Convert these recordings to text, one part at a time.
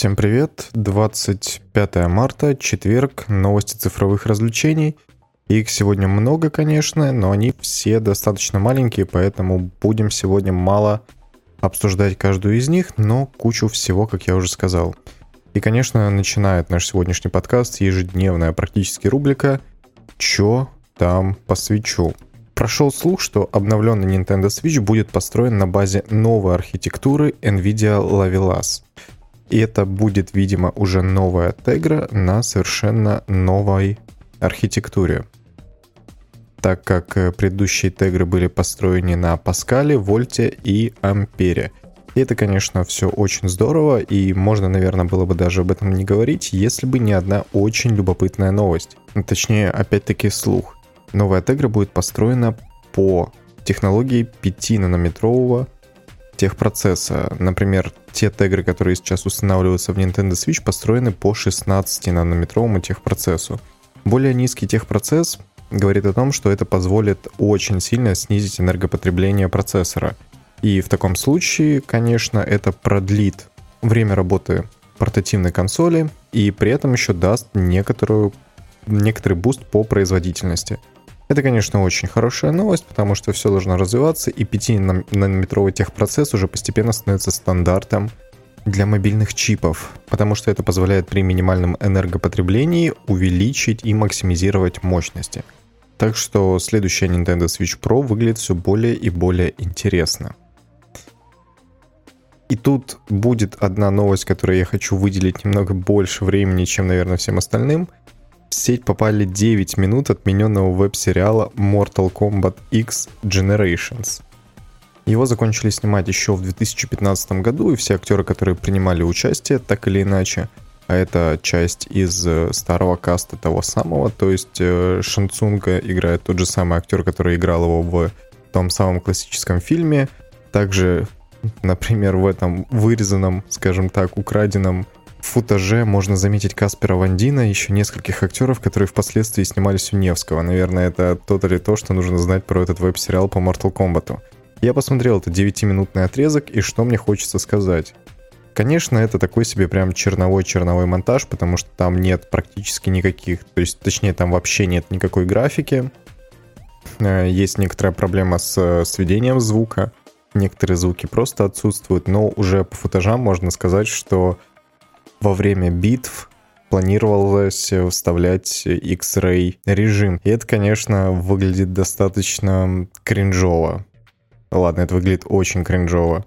Всем привет. 25 марта, четверг, новости цифровых развлечений. Их сегодня много, конечно, но они все достаточно маленькие, поэтому будем сегодня мало обсуждать каждую из них, но кучу всего, как я уже сказал. И, конечно, начинает наш сегодняшний подкаст ежедневная практически рубрика «Чё там посвящу?». Прошел слух, что обновленный Nintendo Switch будет построен на базе новой архитектуры NVIDIA Lavilas. И это будет, видимо, уже новая Tegra на совершенно новой архитектуре. Так как э, предыдущие Тегры были построены на Паскале, Вольте и Ампере. И это, конечно, все очень здорово, и можно, наверное, было бы даже об этом не говорить, если бы не одна очень любопытная новость. Точнее, опять-таки, слух. Новая Тегра будет построена по технологии 5-нанометрового техпроцесса. Например, те тегры, которые сейчас устанавливаются в Nintendo Switch, построены по 16-нанометровому техпроцессу. Более низкий техпроцесс говорит о том, что это позволит очень сильно снизить энергопотребление процессора. И в таком случае, конечно, это продлит время работы портативной консоли и при этом еще даст некоторую, некоторый буст по производительности – это, конечно, очень хорошая новость, потому что все должно развиваться, и 5-нанометровый техпроцесс уже постепенно становится стандартом для мобильных чипов, потому что это позволяет при минимальном энергопотреблении увеличить и максимизировать мощности. Так что следующая Nintendo Switch Pro выглядит все более и более интересно. И тут будет одна новость, которой я хочу выделить немного больше времени, чем, наверное, всем остальным – в сеть попали 9 минут отмененного веб-сериала Mortal Kombat X Generations. Его закончили снимать еще в 2015 году, и все актеры, которые принимали участие, так или иначе, а это часть из э, старого каста того самого, то есть э, Шанцунга играет тот же самый актер, который играл его в том самом классическом фильме, также, например, в этом вырезанном, скажем так, украденном футаже можно заметить Каспера Вандина и еще нескольких актеров, которые впоследствии снимались у Невского. Наверное, это то или то, что нужно знать про этот веб-сериал по Mortal Kombat. Я посмотрел этот 9-минутный отрезок, и что мне хочется сказать. Конечно, это такой себе прям черновой-черновой монтаж, потому что там нет практически никаких, то есть, точнее, там вообще нет никакой графики. Э, есть некоторая проблема с сведением звука, некоторые звуки просто отсутствуют, но уже по футажам можно сказать, что во время битв планировалось вставлять X-Ray режим. И это, конечно, выглядит достаточно кринжово. Ладно, это выглядит очень кринжово.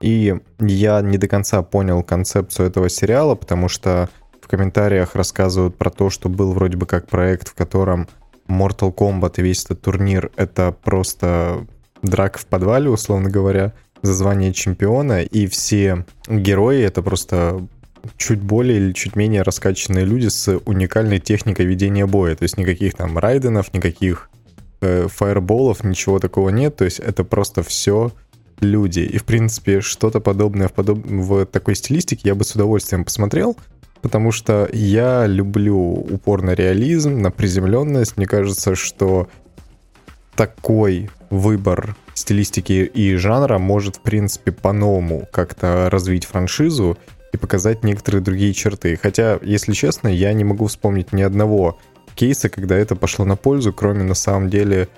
И я не до конца понял концепцию этого сериала, потому что в комментариях рассказывают про то, что был вроде бы как проект, в котором Mortal Kombat и весь этот турнир — это просто драка в подвале, условно говоря, за звание чемпиона, и все герои — это просто чуть более или чуть менее раскачанные люди с уникальной техникой ведения боя. То есть никаких там райденов, никаких э, фаерболов, ничего такого нет. То есть это просто все люди. И, в принципе, что-то подобное в, подоб... в такой стилистике я бы с удовольствием посмотрел, потому что я люблю упор на реализм, на приземленность. Мне кажется, что такой выбор стилистики и жанра может, в принципе, по-новому как-то развить франшизу и показать некоторые другие черты. Хотя, если честно, я не могу вспомнить ни одного кейса, когда это пошло на пользу, кроме на самом деле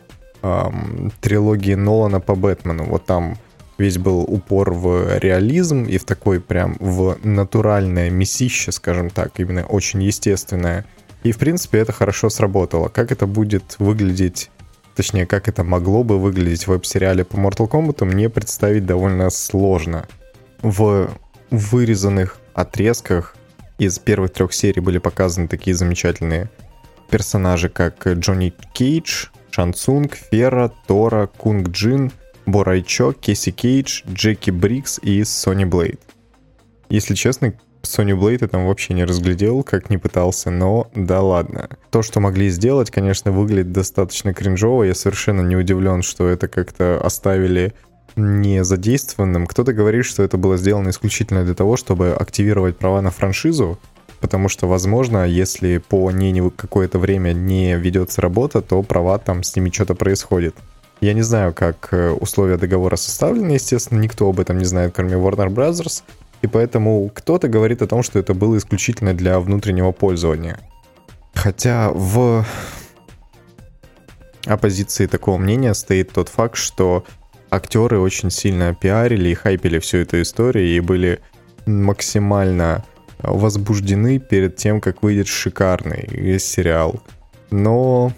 эм, трилогии Нолана по Бэтмену. Вот там весь был упор в реализм и в такой прям в натуральное месище, скажем так, именно очень естественное. И, в принципе, это хорошо сработало. Как это будет выглядеть, точнее, как это могло бы выглядеть в веб-сериале по Mortal Kombat, мне представить довольно сложно. В вырезанных отрезках из первых трех серий были показаны такие замечательные персонажи, как Джонни Кейдж, Шан Цунг, Ферра, Торр, Кунг Джин, Борайчо, Кесси Кейдж, Джеки Брикс и Соня Блейд. Если честно, Соню Блейд я там вообще не разглядел, как не пытался, но да ладно. То, что могли сделать, конечно, выглядит достаточно кринжово. Я совершенно не удивлен, что это как-то оставили не задействованным. Кто-то говорит, что это было сделано исключительно для того, чтобы активировать права на франшизу, потому что, возможно, если по ней какое-то время не ведется работа, то права там с ними что-то происходит. Я не знаю, как э, условия договора составлены, естественно, никто об этом не знает, кроме Warner Brothers, и поэтому кто-то говорит о том, что это было исключительно для внутреннего пользования. Хотя в оппозиции такого мнения стоит тот факт, что актеры очень сильно пиарили и хайпили всю эту историю и были максимально возбуждены перед тем, как выйдет шикарный сериал. Но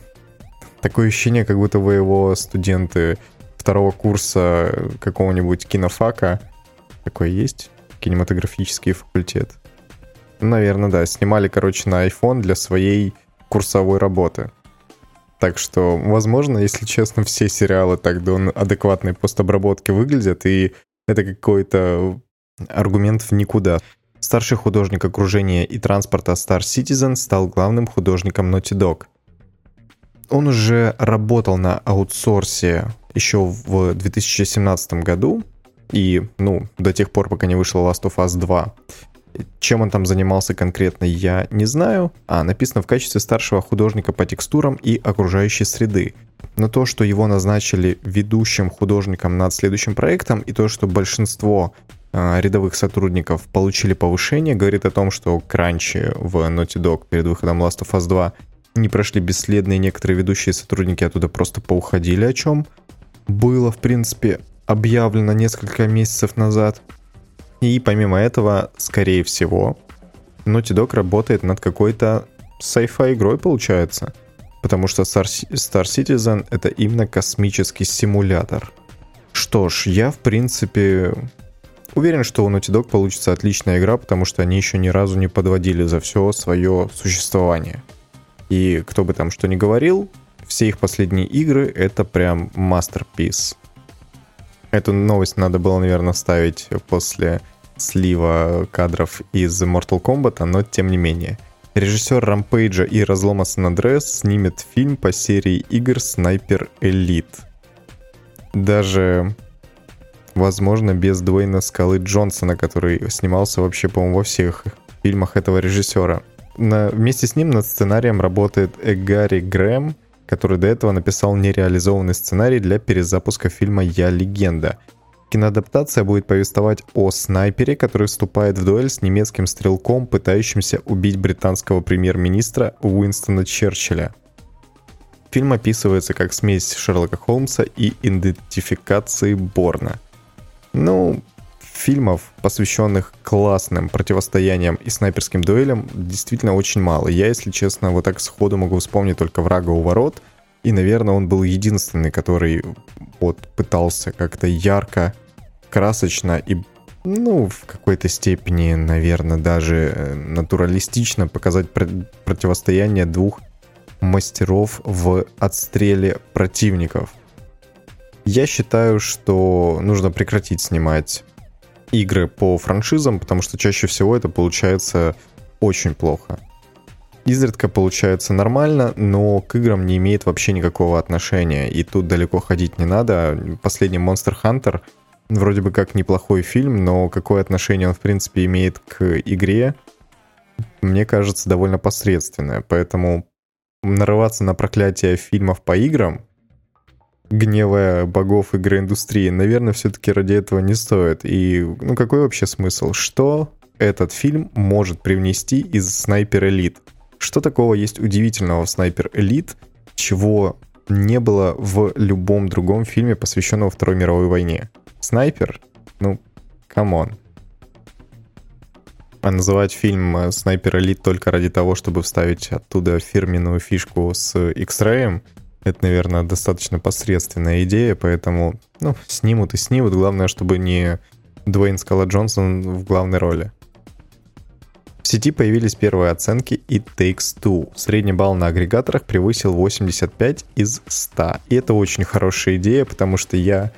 такое ощущение, как будто вы его студенты второго курса какого-нибудь кинофака, такое есть, кинематографический факультет. Наверное, да, снимали, короче, на iPhone для своей курсовой работы. Так что, возможно, если честно, все сериалы так до адекватной постобработки выглядят, и это какой-то аргумент в никуда. Старший художник окружения и транспорта Star Citizen стал главным художником Naughty Dog. Он уже работал на аутсорсе еще в 2017 году, и, ну, до тех пор, пока не вышла Last of Us 2. Чем он там занимался конкретно, я не знаю. А, написано в качестве старшего художника по текстурам и окружающей среды. Но то, что его назначили ведущим художником над следующим проектом, и то, что большинство э, рядовых сотрудников получили повышение, говорит о том, что кранчи в Naughty Dog перед выходом Last of Us 2 не прошли бесследно, и некоторые ведущие сотрудники оттуда просто поуходили, о чем было, в принципе, объявлено несколько месяцев назад. И помимо этого, скорее всего, Naughty Dog работает над какой-то sci-fi игрой, получается. Потому что Star, Star Citizen — это именно космический симулятор. Что ж, я, в принципе, уверен, что у Naughty Dog получится отличная игра, потому что они еще ни разу не подводили за все свое существование. И кто бы там что ни говорил, все их последние игры — это прям мастерпис. Эту новость надо было, наверное, ставить после слива кадров из Mortal Kombat, но тем не менее. Режиссер Рампейджа и Разлома Сан Андреас снимет фильм по серии игр Снайпер Элит. Даже, возможно, без Дуэйна Скалы Джонсона, который снимался вообще, по-моему, во всех фильмах этого режиссера. На, вместе с ним над сценарием работает Эгари Грэм, который до этого написал нереализованный сценарий для перезапуска фильма «Я легенда». Киноадаптация будет повествовать о снайпере, который вступает в дуэль с немецким стрелком, пытающимся убить британского премьер-министра Уинстона Черчилля. Фильм описывается как смесь Шерлока Холмса и идентификации Борна. Ну, фильмов, посвященных классным противостояниям и снайперским дуэлям, действительно очень мало. Я, если честно, вот так сходу могу вспомнить только «Врага у ворот», и, наверное, он был единственный, который вот пытался как-то ярко, красочно и, ну, в какой-то степени, наверное, даже э, натуралистично показать противостояние двух мастеров в отстреле противников. Я считаю, что нужно прекратить снимать игры по франшизам, потому что чаще всего это получается очень плохо. Изредка получается нормально, но к играм не имеет вообще никакого отношения, и тут далеко ходить не надо. Последний Monster Hunter вроде бы как неплохой фильм, но какое отношение он в принципе имеет к игре, мне кажется, довольно посредственное. Поэтому нарываться на проклятие фильмов по играм гневая богов игры индустрии, наверное, все-таки ради этого не стоит. И, ну, какой вообще смысл? Что этот фильм может привнести из Sniper Elite? Что такого есть удивительного в Sniper Elite, чего не было в любом другом фильме, посвященном Второй мировой войне? Снайпер? Ну, come on. А называть фильм «Sniper Elite» только ради того, чтобы вставить оттуда фирменную фишку с X-Ray, это, наверное, достаточно посредственная идея, поэтому, ну, снимут и снимут. Главное, чтобы не Дуэйн Скала Джонсон в главной роли. В сети появились первые оценки и Takes Two. Средний балл на агрегаторах превысил 85 из 100. И это очень хорошая идея, потому что я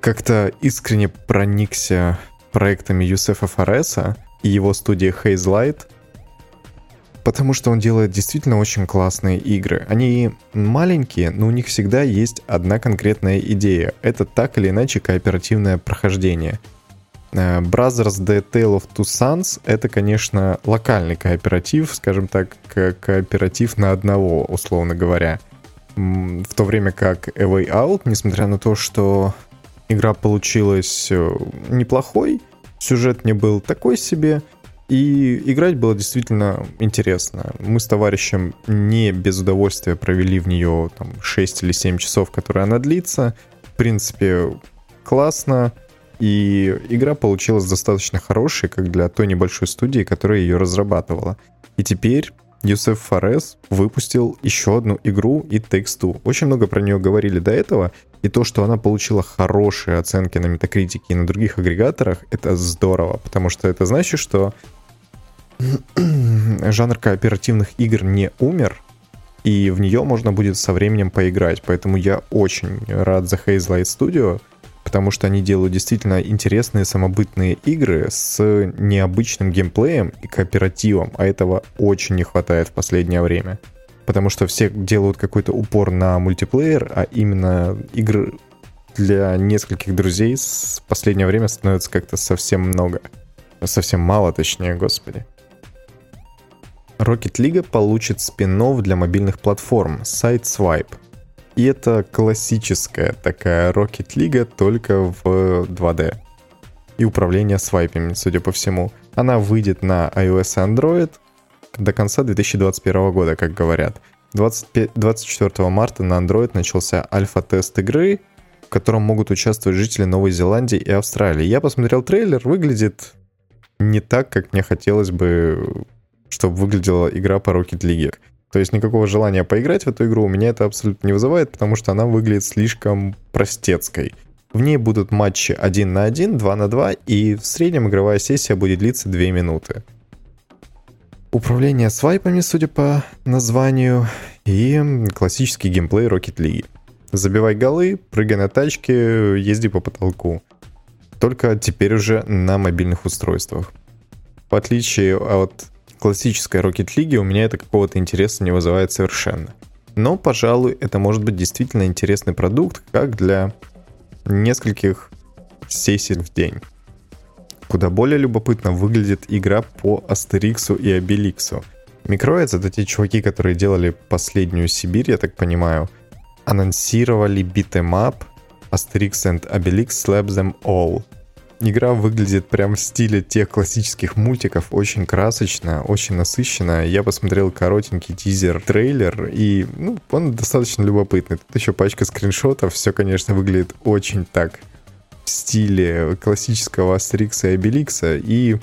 как-то искренне проникся проектами Юсефа Фареса и его студии Haze Light, потому что он делает действительно очень классные игры. Они маленькие, но у них всегда есть одна конкретная идея. Это так или иначе кооперативное прохождение. Э, Brothers The Tale of Two Sons — это, конечно, локальный кооператив, скажем так, кооператив на одного, условно говоря. В то время как A Way Out, несмотря на то, что игра получилась э, неплохой, Сюжет мне был такой себе, и играть было действительно интересно. Мы с товарищем не без удовольствия провели в нее там, 6 или 7 часов, которые она длится. В принципе, классно. И игра получилась достаточно хорошей, как для той небольшой студии, которая ее разрабатывала. И теперь Юсеф Форес выпустил еще одну игру и Two. Очень много про нее говорили до этого, и то, что она получила хорошие оценки на Metacritic и на других агрегаторах, это здорово, потому что это значит, что жанр кооперативных игр не умер, и в нее можно будет со временем поиграть. Поэтому я очень рад за Hazelight Studio, потому что они делают действительно интересные самобытные игры с необычным геймплеем и кооперативом, а этого очень не хватает в последнее время. Потому что все делают какой-то упор на мультиплеер, а именно игры для нескольких друзей в последнее время становится как-то совсем много. Совсем мало, точнее, господи. Rocket League получит спин для мобильных платформ Sideswipe. И это классическая такая Rocket League, только в 2D. И управление свайпами, судя по всему. Она выйдет на iOS и Android до конца 2021 года, как говорят. 25, 24 марта на Android начался альфа-тест игры, в котором могут участвовать жители Новой Зеландии и Австралии. Я посмотрел трейлер, выглядит не так, как мне хотелось бы чтобы выглядела игра по Rocket League. То есть никакого желания поиграть в эту игру у меня это абсолютно не вызывает, потому что она выглядит слишком простецкой. В ней будут матчи 1 на 1, 2 на 2, и в среднем игровая сессия будет длиться 2 минуты. Управление свайпами, судя по названию, и классический геймплей Rocket League. Забивай голы, прыгай на тачке, езди по потолку. Только теперь уже на мобильных устройствах. В отличие от классической Rocket League у меня это какого-то интереса не вызывает совершенно. Но, пожалуй, это может быть действительно интересный продукт, как для нескольких сессий в день. Куда более любопытно выглядит игра по Астериксу и Обеликсу. Микроиds — это те чуваки, которые делали последнюю Сибирь, я так понимаю, анонсировали beat 'em up Asterix and Obelix Slap Them All — Игра выглядит прям в стиле тех классических мультиков, очень красочно, очень насыщенно. Я посмотрел коротенький тизер-трейлер, и ну, он достаточно любопытный. Тут еще пачка скриншотов, все, конечно, выглядит очень так в стиле классического Астерикса и Обеликса, и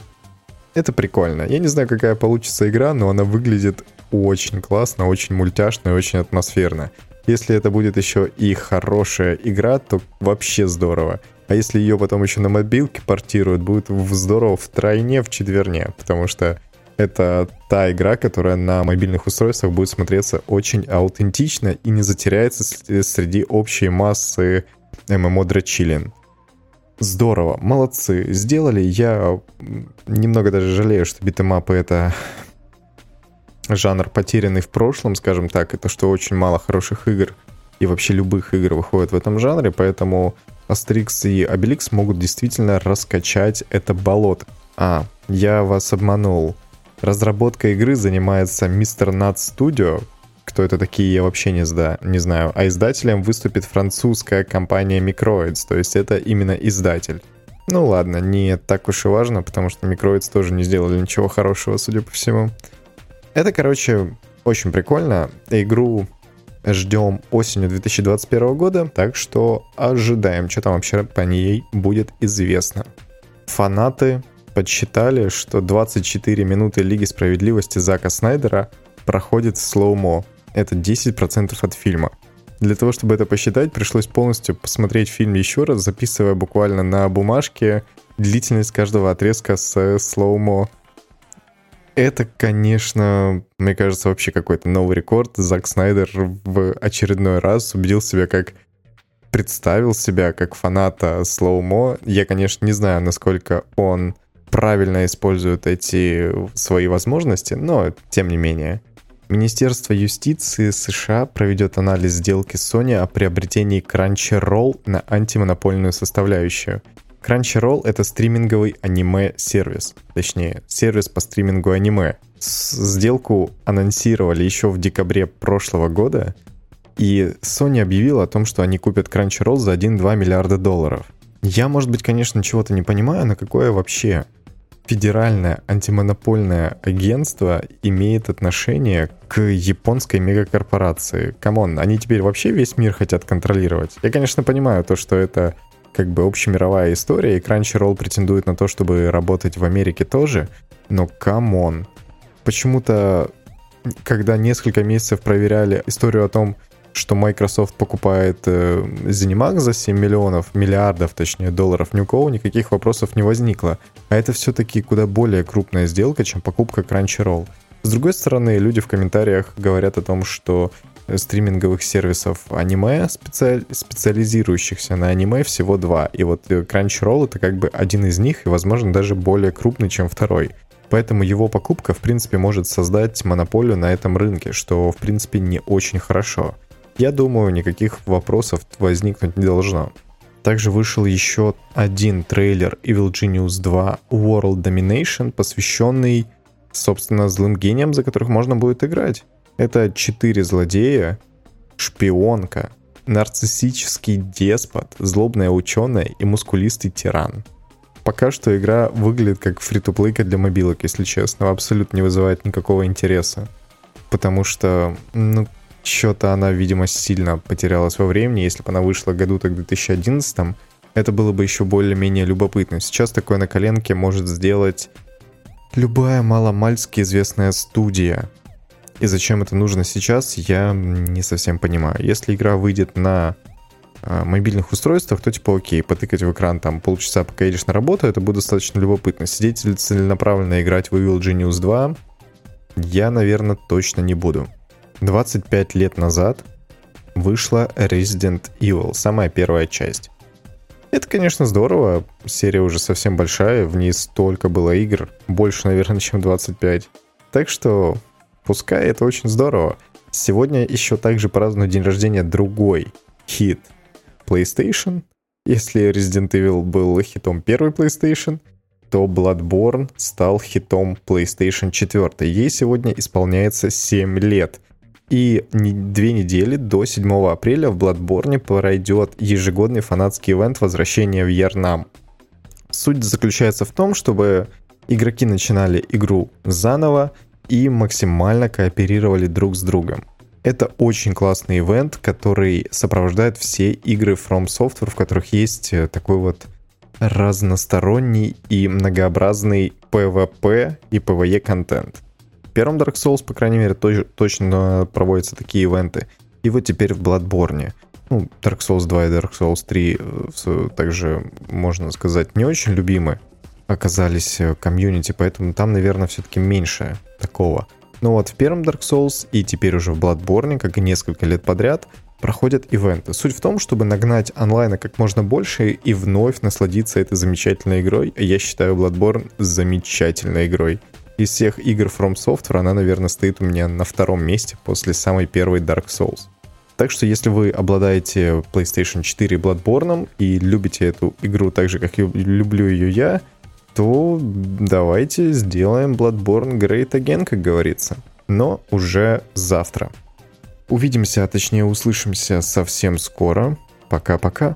это прикольно. Я не знаю, какая получится игра, но она выглядит очень классно, очень мультяшно и очень атмосферно. Если это будет еще и хорошая игра, то вообще здорово. А если ее потом еще на мобилке портируют, будет здорово в тройне, в четверне, потому что это та игра, которая на мобильных устройствах будет смотреться очень аутентично и не затеряется среди общей массы ММО дрочилин. Здорово, молодцы, сделали. Я немного даже жалею, что битэмапы это жанр потерянный в прошлом, скажем так, это что очень мало хороших игр и вообще любых игр выходит в этом жанре, поэтому Астерикс и Обеликс могут действительно раскачать это болото. А, я вас обманул. Разработкой игры занимается Mr. Nut Studio. Кто это такие, я вообще не, зда, не знаю. А издателем выступит французская компания Microids, то есть это именно издатель. Ну ладно, не так уж и важно, потому что Microids тоже не сделали ничего хорошего, судя по всему. Это, короче, очень прикольно. Игру ждем осенью 2021 года, так что ожидаем, что там вообще по ней будет известно. Фанаты подсчитали, что 24 минуты Лиги Справедливости Зака Снайдера проходит в слоумо. Это 10% от фильма. Для того, чтобы это посчитать, пришлось полностью посмотреть фильм еще раз, записывая буквально на бумажке длительность каждого отрезка с slow-mo это, конечно, мне кажется, вообще какой-то новый рекорд. Зак Снайдер в очередной раз убедил себя, как представил себя как фаната slow-mo. Я, конечно, не знаю, насколько он правильно использует эти свои возможности, но тем не менее. Министерство юстиции США проведет анализ сделки Sony о приобретении Crunchyroll на антимонопольную составляющую. Crunchyroll — это стриминговый аниме-сервис. Точнее, сервис по стримингу аниме. Сделку анонсировали еще в декабре прошлого года, и Sony объявила о том, что они купят Crunchyroll за 1-2 миллиарда долларов. Я, может быть, конечно, чего-то не понимаю, но какое вообще федеральное антимонопольное агентство имеет отношение к японской мегакорпорации? Come on, они теперь вообще весь мир хотят контролировать? Я, конечно, понимаю то, что это как бы общемировая история, и Crunchyroll претендует на то, чтобы работать в Америке тоже, но come on. Почему-то, когда несколько месяцев проверяли историю о том, что Microsoft покупает э, ZeniMax за 7 миллионов, миллиардов, точнее, долларов, ни у кого никаких вопросов не возникло. А это все-таки куда более крупная сделка, чем покупка Crunchyroll. С другой стороны, люди в комментариях говорят о том, что стриминговых сервисов аниме, специаль... специализирующихся на аниме, всего два. И вот э, Crunchyroll это как бы один из них, и, возможно, даже более крупный, чем второй. Поэтому его покупка, в принципе, может создать монополию на этом рынке, что, в принципе, не очень хорошо. Я думаю, никаких вопросов возникнуть не должно. Также вышел еще один трейлер Evil Genius 2 World Domination, посвященный, собственно, злым гениям, за которых можно будет играть. Это четыре злодея, шпионка, нарциссический деспот, злобная ученая и мускулистый тиран. Пока что игра выглядит как фри-то-плейка для мобилок, если честно, абсолютно не вызывает никакого интереса. Потому что, ну, что-то она, видимо, сильно потерялась во времени. Если бы она вышла году так в 2011, это было бы еще более-менее любопытно. Сейчас такое на коленке может сделать любая маломальски известная студия. И зачем это нужно сейчас, я не совсем понимаю. Если игра выйдет на э, мобильных устройствах, то типа окей, потыкать в экран там полчаса, пока едешь на работу, это будет достаточно любопытно. Сидеть целенаправленно играть в Evil Genius 2 я, наверное, точно не буду. 25 лет назад вышла Resident Evil, самая первая часть. Это, конечно, здорово. Серия уже совсем большая, в ней столько было игр. Больше, наверное, чем 25. Так что Пускай это очень здорово. Сегодня еще также празднуют день рождения другой хит PlayStation. Если Resident Evil был хитом первой PlayStation, то Bloodborne стал хитом PlayStation 4. Ей сегодня исполняется 7 лет. И две недели до 7 апреля в Bloodborne пройдет ежегодный фанатский ивент возвращения в Ярнам. Суть заключается в том, чтобы игроки начинали игру заново, и максимально кооперировали друг с другом. Это очень классный ивент, который сопровождает все игры From Software, в которых есть э, такой вот разносторонний и многообразный PvP и PvE контент. В первом Dark Souls, по крайней мере, тоже, точно проводятся такие ивенты. И вот теперь в Bloodborne. Ну, Dark Souls 2 и Dark Souls 3 э, также, можно сказать, не очень любимы оказались э, комьюнити, поэтому там, наверное, все-таки меньше такого. Но вот в первом Dark Souls и теперь уже в Bloodborne, как и несколько лет подряд, проходят ивенты. Суть в том, чтобы нагнать онлайна как можно больше и вновь насладиться этой замечательной игрой. Я считаю Bloodborne замечательной игрой. Из всех игр From Software она, наверное, стоит у меня на втором месте после самой первой Dark Souls. Так что если вы обладаете PlayStation 4 Bloodborne и любите эту игру так же, как и люблю ее я, то давайте сделаем Bloodborne Great Again, как говорится. Но уже завтра. Увидимся, а точнее услышимся совсем скоро. Пока-пока.